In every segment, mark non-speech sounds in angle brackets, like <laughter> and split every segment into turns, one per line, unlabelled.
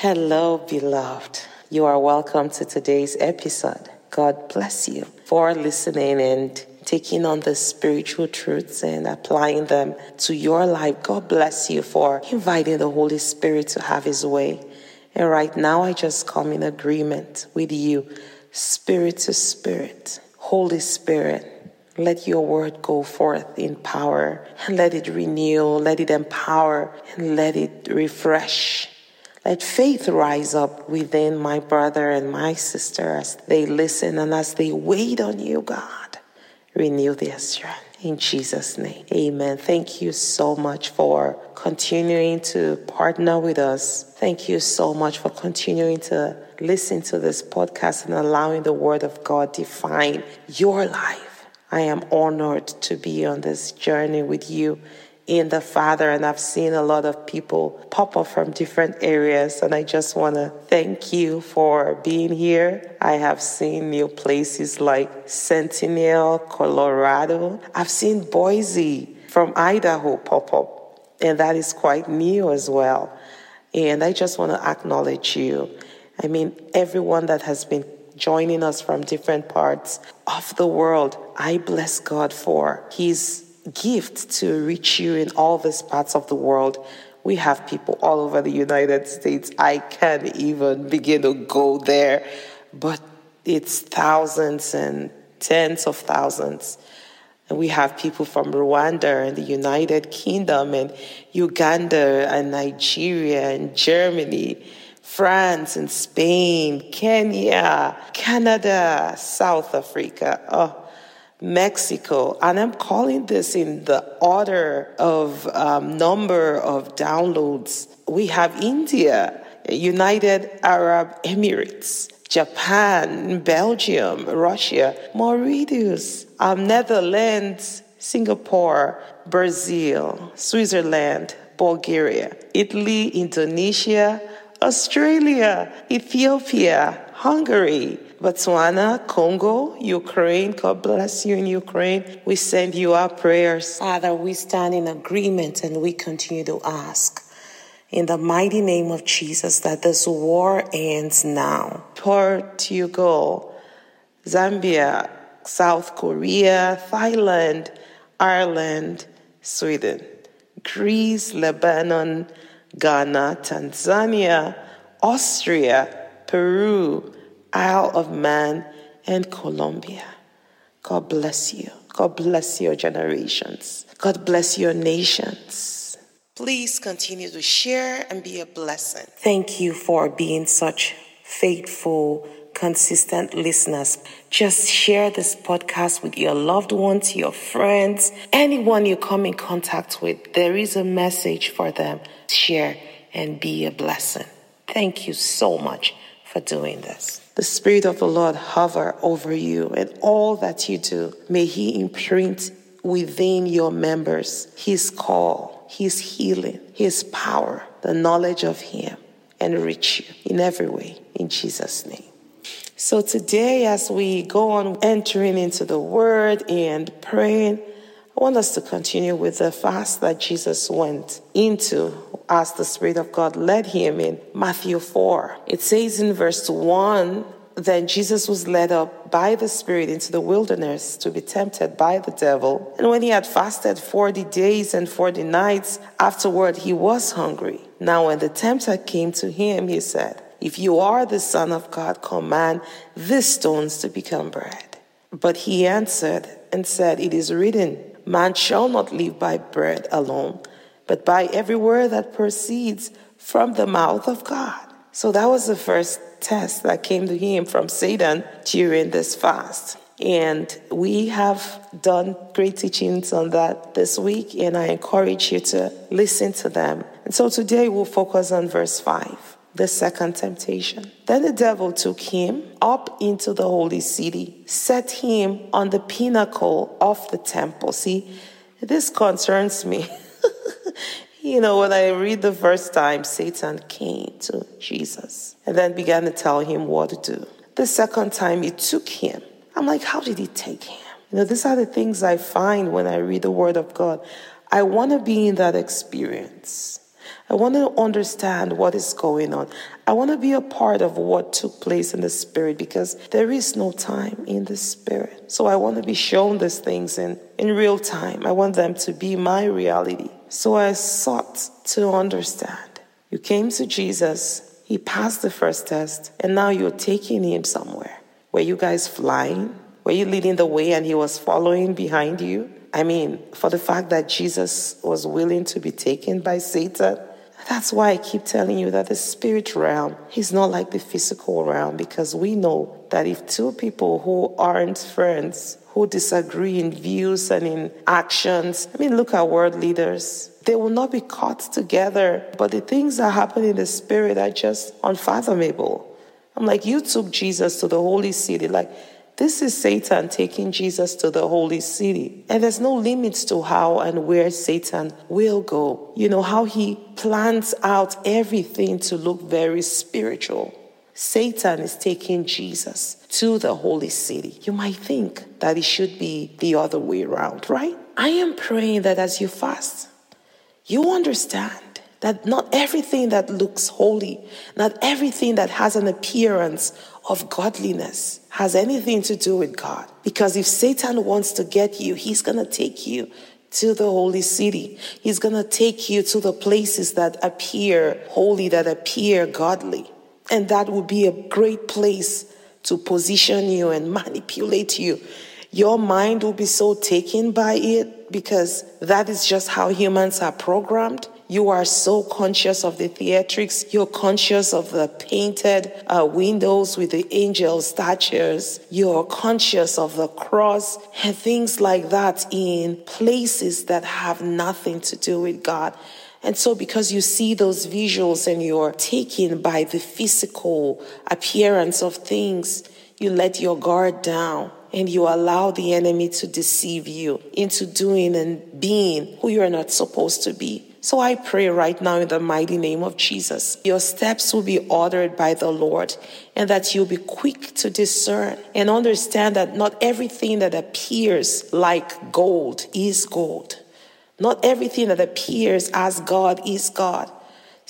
Hello, beloved. You are welcome to today's episode. God bless you for listening and taking on the spiritual truths and applying them to your life. God bless you for inviting the Holy Spirit to have His way. And right now, I just come in agreement with you, spirit to spirit. Holy Spirit, let your word go forth in power and let it renew, let it empower, and let it refresh. Let faith rise up within my brother and my sister as they listen and as they wait on you, God. Renew their strength. In Jesus' name, amen. Thank you so much for continuing to partner with us. Thank you so much for continuing to listen to this podcast and allowing the Word of God define your life. I am honored to be on this journey with you in the Father, and I've seen a lot of people pop up from different areas, and I just want to thank you for being here. I have seen new places like Centennial, Colorado. I've seen Boise from Idaho pop up, and that is quite new as well. And I just want to acknowledge you. I mean, everyone that has been joining us from different parts of the world, I bless God for His gift to reach you in all these parts of the world. We have people all over the United States. I can't even begin to go there, but it's thousands and tens of thousands. And we have people from Rwanda and the United Kingdom and Uganda and Nigeria and Germany, France and Spain, Kenya, Canada, South Africa. Oh, Mexico, and I'm calling this in the order of um, number of downloads. We have India, United Arab Emirates, Japan, Belgium, Russia, Mauritius, um, Netherlands, Singapore, Brazil, Switzerland, Bulgaria, Italy, Indonesia, Australia, Ethiopia, Hungary, Botswana, Congo, Ukraine. God bless you in Ukraine. We send you our prayers. Father, we stand in agreement and we continue to ask in the mighty name of Jesus that this war ends now. Portugal, Zambia, South Korea, Thailand, Ireland, Sweden, Greece, Lebanon, Ghana, Tanzania, Austria, Peru, Isle of Man, and Colombia. God bless you. God bless your generations. God bless your nations. Please continue to share and be a blessing. Thank you for being such faithful, consistent listeners. Just share this podcast with your loved ones, your friends, anyone you come in contact with. There is a message for them. Share and be a blessing. Thank you so much for doing this. The Spirit of the Lord hover over you and all that you do. May He imprint within your members His call, His healing, His power, the knowledge of Him, and reach you in every way. In Jesus' name. So today, as we go on entering into the Word and praying, I want us to continue with the fast that Jesus went into as the Spirit of God led him in Matthew 4. It says in verse 1 Then Jesus was led up by the Spirit into the wilderness to be tempted by the devil. And when he had fasted 40 days and 40 nights, afterward he was hungry. Now, when the tempter came to him, he said, If you are the Son of God, command these stones to become bread. But he answered and said, It is written, Man shall not live by bread alone, but by every word that proceeds from the mouth of God. So that was the first test that came to him from Satan during this fast. And we have done great teachings on that this week, and I encourage you to listen to them. And so today we'll focus on verse 5 the second temptation. Then the devil took him up into the holy city, set him on the pinnacle of the temple. See, this concerns me. <laughs> you know, when I read the first time, Satan came to Jesus and then began to tell him what to do. The second time, he took him. I'm like, how did he take him? You know, these are the things I find when I read the Word of God. I want to be in that experience. I want to understand what is going on. I want to be a part of what took place in the spirit because there is no time in the spirit. So I want to be shown these things in, in real time. I want them to be my reality. So I sought to understand. You came to Jesus, he passed the first test, and now you're taking him somewhere. Were you guys flying? Were you leading the way and he was following behind you? I mean, for the fact that Jesus was willing to be taken by Satan, that's why I keep telling you that the spirit realm is not like the physical realm because we know that if two people who aren't friends, who disagree in views and in actions, I mean, look at world leaders. They will not be caught together, but the things that happen in the spirit are just unfathomable. I'm like, you took Jesus to the holy city. Like, this is Satan taking Jesus to the holy city. And there's no limits to how and where Satan will go. You know, how he plans out everything to look very spiritual. Satan is taking Jesus to the holy city. You might think that it should be the other way around, right? I am praying that as you fast, you understand that not everything that looks holy, not everything that has an appearance of godliness has anything to do with God. Because if Satan wants to get you, he's going to take you to the holy city. He's going to take you to the places that appear holy, that appear godly. And that will be a great place to position you and manipulate you. Your mind will be so taken by it because that is just how humans are programmed. You are so conscious of the theatrics. You're conscious of the painted uh, windows with the angel statues. You're conscious of the cross and things like that in places that have nothing to do with God. And so, because you see those visuals and you're taken by the physical appearance of things, you let your guard down and you allow the enemy to deceive you into doing and being who you're not supposed to be. So I pray right now in the mighty name of Jesus, your steps will be ordered by the Lord and that you'll be quick to discern and understand that not everything that appears like gold is gold. Not everything that appears as God is God.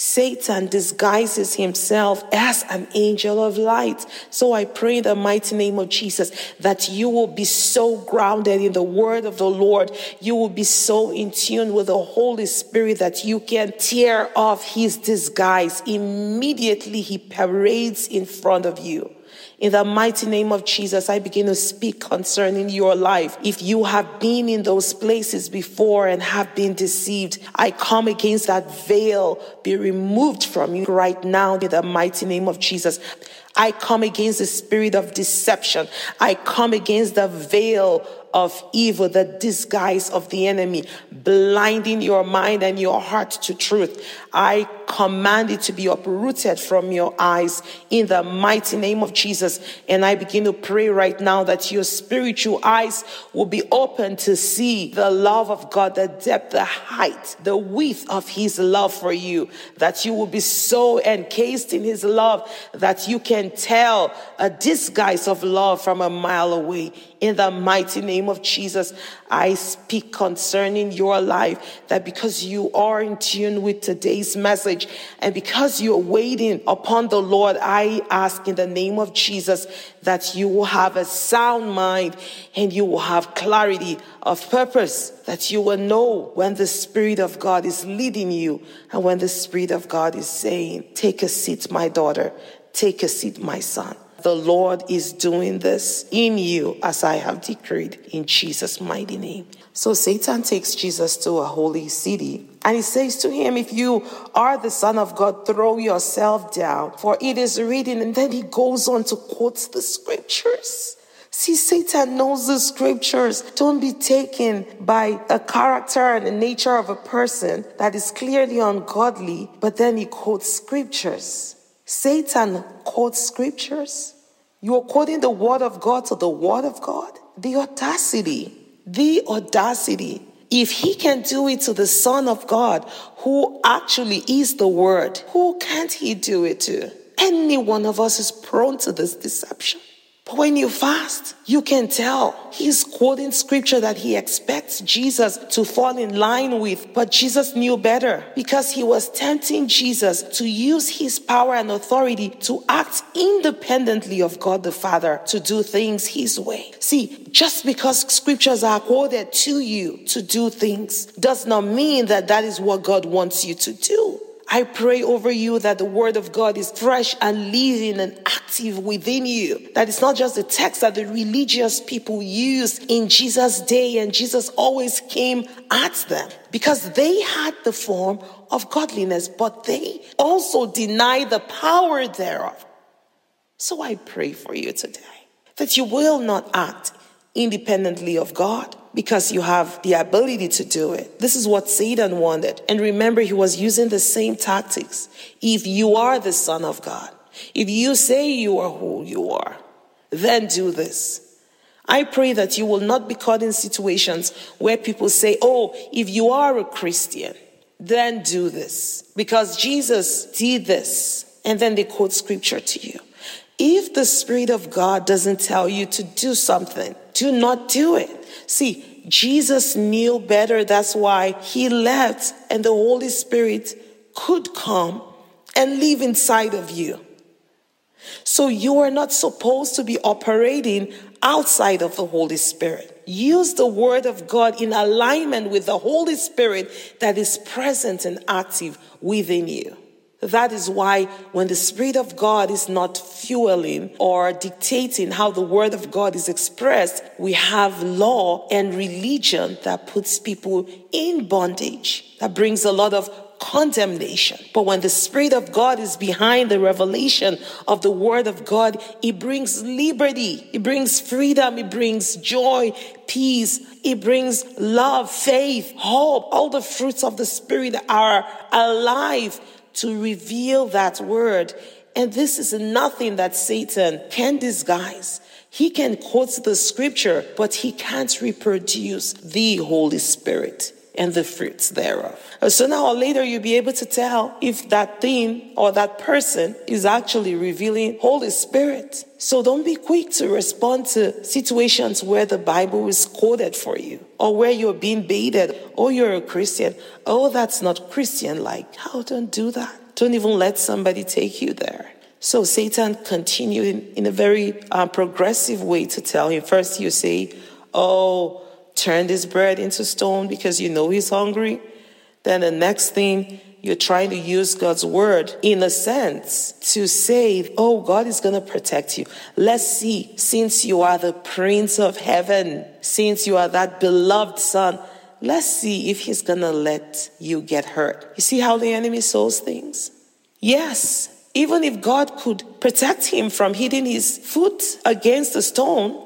Satan disguises himself as an angel of light. So I pray in the mighty name of Jesus that you will be so grounded in the word of the Lord. You will be so in tune with the Holy Spirit that you can tear off his disguise. Immediately he parades in front of you. In the mighty name of Jesus, I begin to speak concerning your life. If you have been in those places before and have been deceived, I come against that veil be removed from you right now in the mighty name of Jesus. I come against the spirit of deception. I come against the veil of evil, the disguise of the enemy, blinding your mind and your heart to truth. I command it to be uprooted from your eyes in the mighty name of Jesus. And I begin to pray right now that your spiritual eyes will be open to see the love of God, the depth, the height, the width of his love for you, that you will be so encased in his love that you can tell a disguise of love from a mile away in the mighty name of Jesus, I speak concerning your life that because you are in tune with today's message and because you're waiting upon the Lord, I ask in the name of Jesus that you will have a sound mind and you will have clarity of purpose, that you will know when the Spirit of God is leading you and when the Spirit of God is saying, Take a seat, my daughter, take a seat, my son. The Lord is doing this in you as I have decreed in Jesus' mighty name. So Satan takes Jesus to a holy city and he says to him, If you are the Son of God, throw yourself down, for it is written. And then he goes on to quote the scriptures. See, Satan knows the scriptures. Don't be taken by a character and the nature of a person that is clearly ungodly, but then he quotes scriptures. Satan quotes scriptures. You are quoting the word of God to the word of God. The audacity, the audacity. If he can do it to the Son of God, who actually is the word, who can't he do it to? Any one of us is prone to this deception. But when you fast, you can tell he's quoting scripture that he expects Jesus to fall in line with, but Jesus knew better because he was tempting Jesus to use his power and authority to act independently of God the Father to do things his way. See, just because scriptures are quoted to you to do things does not mean that that is what God wants you to do. I pray over you that the word of God is fresh and living and active within you. That it's not just the text that the religious people used in Jesus' day and Jesus always came at them because they had the form of godliness, but they also deny the power thereof. So I pray for you today that you will not act independently of God because you have the ability to do it. This is what Satan wanted. And remember, he was using the same tactics. If you are the Son of God, if you say you are who you are, then do this. I pray that you will not be caught in situations where people say, Oh, if you are a Christian, then do this. Because Jesus did this. And then they quote scripture to you. If the Spirit of God doesn't tell you to do something, do not do it. See, Jesus knew better. That's why he left and the Holy Spirit could come and live inside of you. So you are not supposed to be operating outside of the Holy Spirit. Use the Word of God in alignment with the Holy Spirit that is present and active within you. That is why when the Spirit of God is not fueling or dictating how the Word of God is expressed, we have law and religion that puts people in bondage, that brings a lot of condemnation. But when the Spirit of God is behind the revelation of the Word of God, it brings liberty, it brings freedom, it brings joy, peace, it brings love, faith, hope. All the fruits of the Spirit are alive to reveal that word. And this is nothing that Satan can disguise. He can quote the scripture, but he can't reproduce the Holy Spirit and the fruits thereof. So now or later you'll be able to tell if that thing or that person is actually revealing Holy Spirit. So don't be quick to respond to situations where the Bible is quoted for you or where you're being baited. Oh, you're a Christian. Oh, that's not Christian like. How don't do that. Don't even let somebody take you there. So Satan continued in, in a very uh, progressive way to tell him. First, you say, Oh, turn this bread into stone because you know he's hungry. Then the next thing, you're trying to use God's word in a sense to say, Oh, God is going to protect you. Let's see, since you are the Prince of Heaven, since you are that beloved Son, let's see if He's going to let you get hurt. You see how the enemy sows things? Yes, even if God could protect him from hitting his foot against a stone,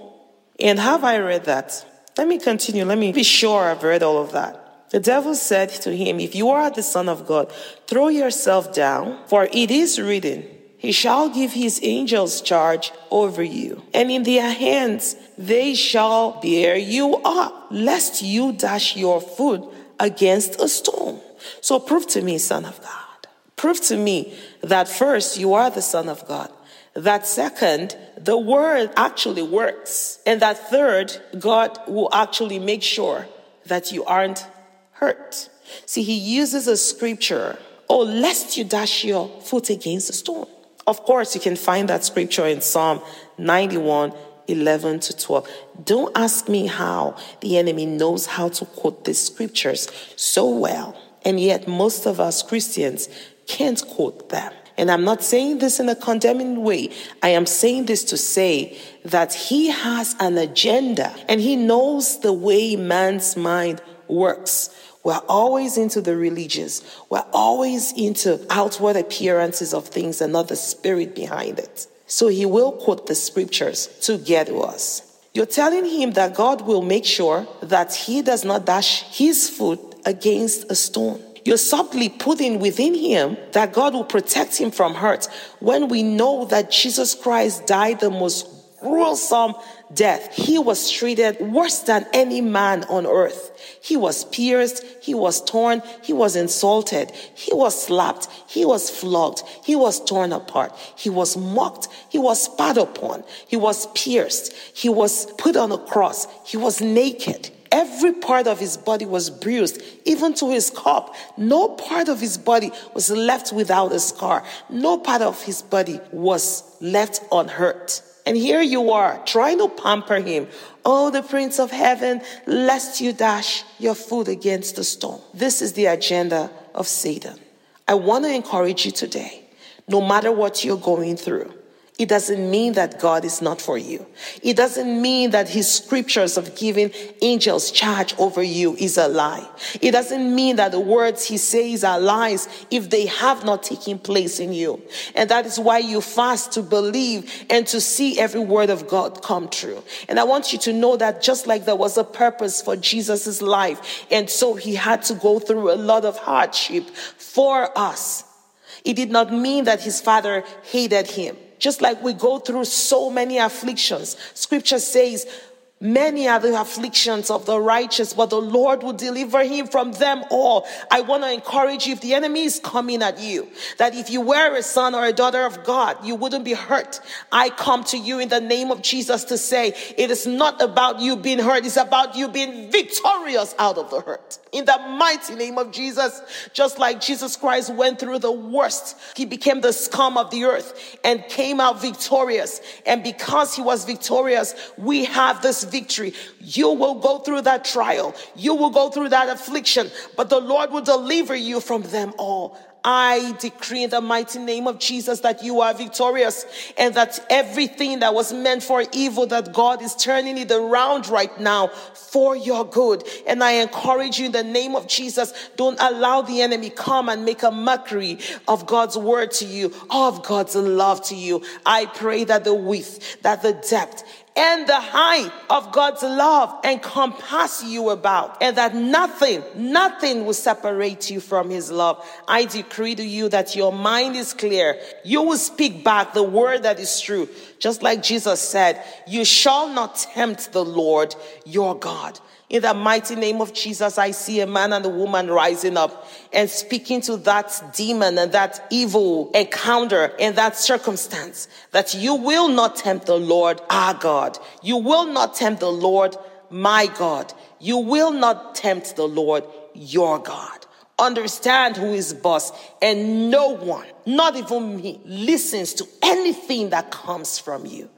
and have I read that? Let me continue. Let me be sure I've read all of that. The devil said to him, If you are the Son of God, throw yourself down, for it is written, He shall give His angels charge over you, and in their hands they shall bear you up, lest you dash your foot against a stone. So prove to me, Son of God. Prove to me that first you are the Son of God that second, the word actually works. And that third, God will actually make sure that you aren't hurt. See, he uses a scripture, oh, lest you dash your foot against a stone. Of course, you can find that scripture in Psalm 91, 11 to 12. Don't ask me how the enemy knows how to quote these scriptures so well. And yet, most of us Christians can't quote them. And I'm not saying this in a condemning way. I am saying this to say that he has an agenda and he knows the way man's mind works. We're always into the religious. We're always into outward appearances of things and not the spirit behind it. So he will quote the scriptures to get to us. You're telling him that God will make sure that he does not dash his foot against a stone. You're subtly putting within him that God will protect him from hurt when we know that Jesus Christ died the most gruesome death. He was treated worse than any man on earth. He was pierced, he was torn, he was insulted, he was slapped, he was flogged, he was torn apart, he was mocked, he was spat upon, he was pierced, he was put on a cross, he was naked. Every part of his body was bruised, even to his cup. No part of his body was left without a scar. No part of his body was left unhurt. And here you are trying to pamper him. Oh, the Prince of Heaven, lest you dash your foot against the stone. This is the agenda of Satan. I want to encourage you today, no matter what you're going through, it doesn't mean that God is not for you. It doesn't mean that his scriptures of giving angels charge over you is a lie. It doesn't mean that the words he says are lies if they have not taken place in you. And that is why you fast to believe and to see every word of God come true. And I want you to know that just like there was a purpose for Jesus' life, and so he had to go through a lot of hardship for us. It did not mean that his father hated him. Just like we go through so many afflictions, scripture says, Many are the afflictions of the righteous, but the Lord will deliver him from them all. I want to encourage you if the enemy is coming at you, that if you were a son or a daughter of God, you wouldn't be hurt. I come to you in the name of Jesus to say it is not about you being hurt, it's about you being victorious out of the hurt. In the mighty name of Jesus, just like Jesus Christ went through the worst, he became the scum of the earth and came out victorious. And because he was victorious, we have this victory. You will go through that trial. You will go through that affliction, but the Lord will deliver you from them all. I decree in the mighty name of Jesus that you are victorious and that everything that was meant for evil, that God is turning it around right now for your good. And I encourage you in the name of Jesus, don't allow the enemy come and make a mockery of God's word to you, of God's love to you. I pray that the width, that the depth, and the height of God's love encompass you about, and that nothing, nothing will separate you from His love. I decree to you that your mind is clear. You will speak back the word that is true. Just like Jesus said, You shall not tempt the Lord your God. In the mighty name of Jesus, I see a man and a woman rising up and speaking to that demon and that evil encounter in that circumstance that you will not tempt the Lord our God. You will not tempt the Lord my God. You will not tempt the Lord your God. Understand who is boss and no one, not even me, listens to anything that comes from you.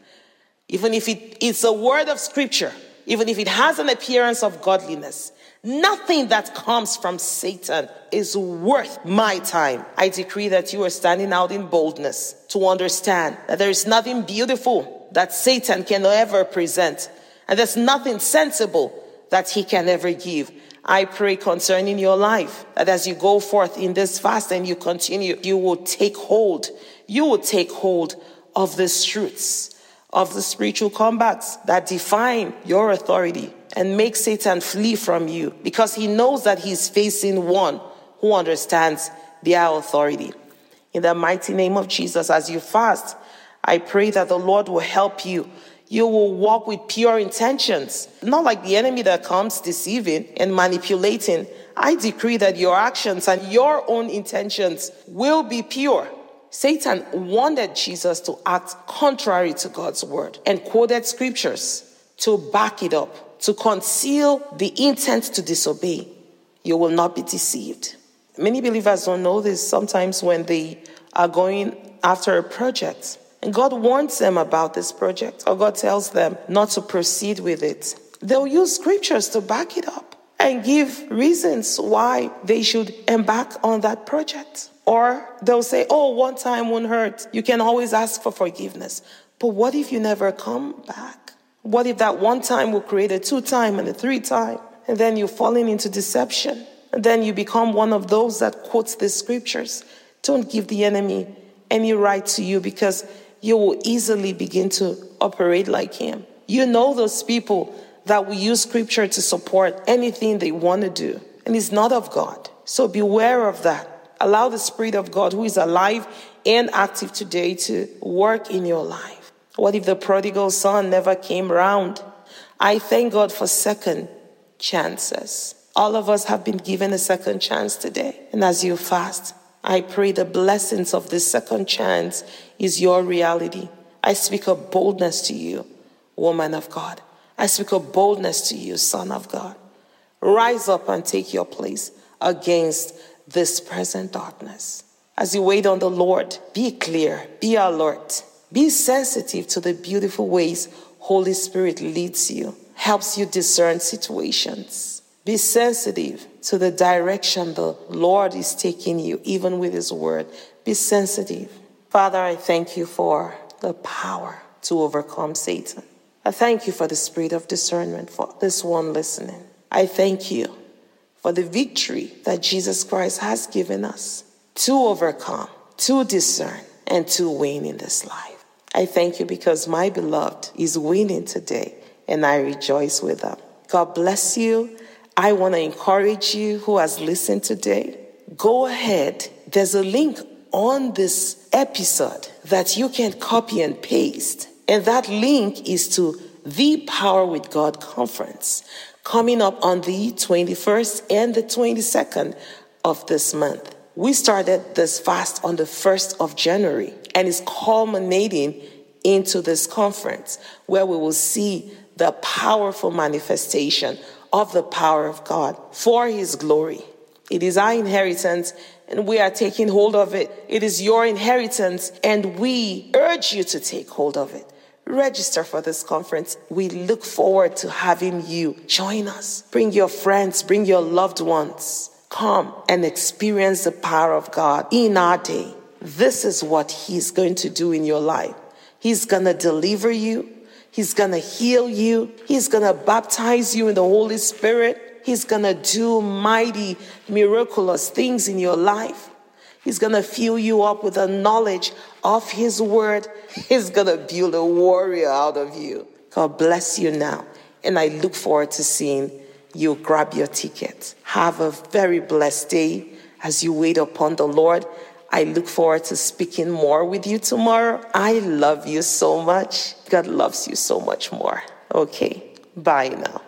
Even if it, it's a word of scripture even if it has an appearance of godliness, nothing that comes from Satan is worth my time. I decree that you are standing out in boldness to understand that there is nothing beautiful that Satan can ever present, and there's nothing sensible that he can ever give. I pray concerning your life that as you go forth in this fast and you continue, you will take hold, you will take hold of these truths of the spiritual combats that define your authority and make Satan flee from you because he knows that he's facing one who understands their authority. In the mighty name of Jesus, as you fast, I pray that the Lord will help you. You will walk with pure intentions, not like the enemy that comes deceiving and manipulating. I decree that your actions and your own intentions will be pure Satan wanted Jesus to act contrary to God's word and quoted scriptures to back it up, to conceal the intent to disobey. You will not be deceived. Many believers don't know this sometimes when they are going after a project. And God warns them about this project, or God tells them not to proceed with it. They'll use scriptures to back it up and give reasons why they should embark on that project. Or they'll say, oh, one time won't hurt. You can always ask for forgiveness. But what if you never come back? What if that one time will create a two time and a three time? And then you're falling into deception. And then you become one of those that quotes the scriptures. Don't give the enemy any right to you because you will easily begin to operate like him. You know those people that will use scripture to support anything they want to do, and it's not of God. So beware of that. Allow the Spirit of God, who is alive and active today, to work in your life. What if the prodigal son never came round? I thank God for second chances. All of us have been given a second chance today. And as you fast, I pray the blessings of this second chance is your reality. I speak of boldness to you, woman of God. I speak of boldness to you, son of God. Rise up and take your place against this present darkness. As you wait on the Lord, be clear, be alert, be sensitive to the beautiful ways Holy Spirit leads you, helps you discern situations. Be sensitive to the direction the Lord is taking you, even with His word. Be sensitive. Father, I thank you for the power to overcome Satan. I thank you for the spirit of discernment for this one listening. I thank you for the victory that Jesus Christ has given us to overcome, to discern, and to win in this life. I thank you because my beloved is winning today, and I rejoice with them. God bless you. I want to encourage you who has listened today. Go ahead. There's a link on this episode that you can copy and paste. And that link is to the Power with God conference coming up on the 21st and the 22nd of this month. We started this fast on the 1st of January and it's culminating into this conference where we will see the powerful manifestation of the power of God for His glory. It is our inheritance and we are taking hold of it. It is your inheritance and we urge you to take hold of it. Register for this conference. We look forward to having you join us. Bring your friends, bring your loved ones. Come and experience the power of God in our day. This is what He's going to do in your life. He's going to deliver you. He's going to heal you. He's going to baptize you in the Holy Spirit. He's going to do mighty, miraculous things in your life. He's going to fill you up with the knowledge of His word. He's going to build a warrior out of you. God bless you now. And I look forward to seeing you grab your ticket. Have a very blessed day as you wait upon the Lord. I look forward to speaking more with you tomorrow. I love you so much. God loves you so much more. Okay, bye now.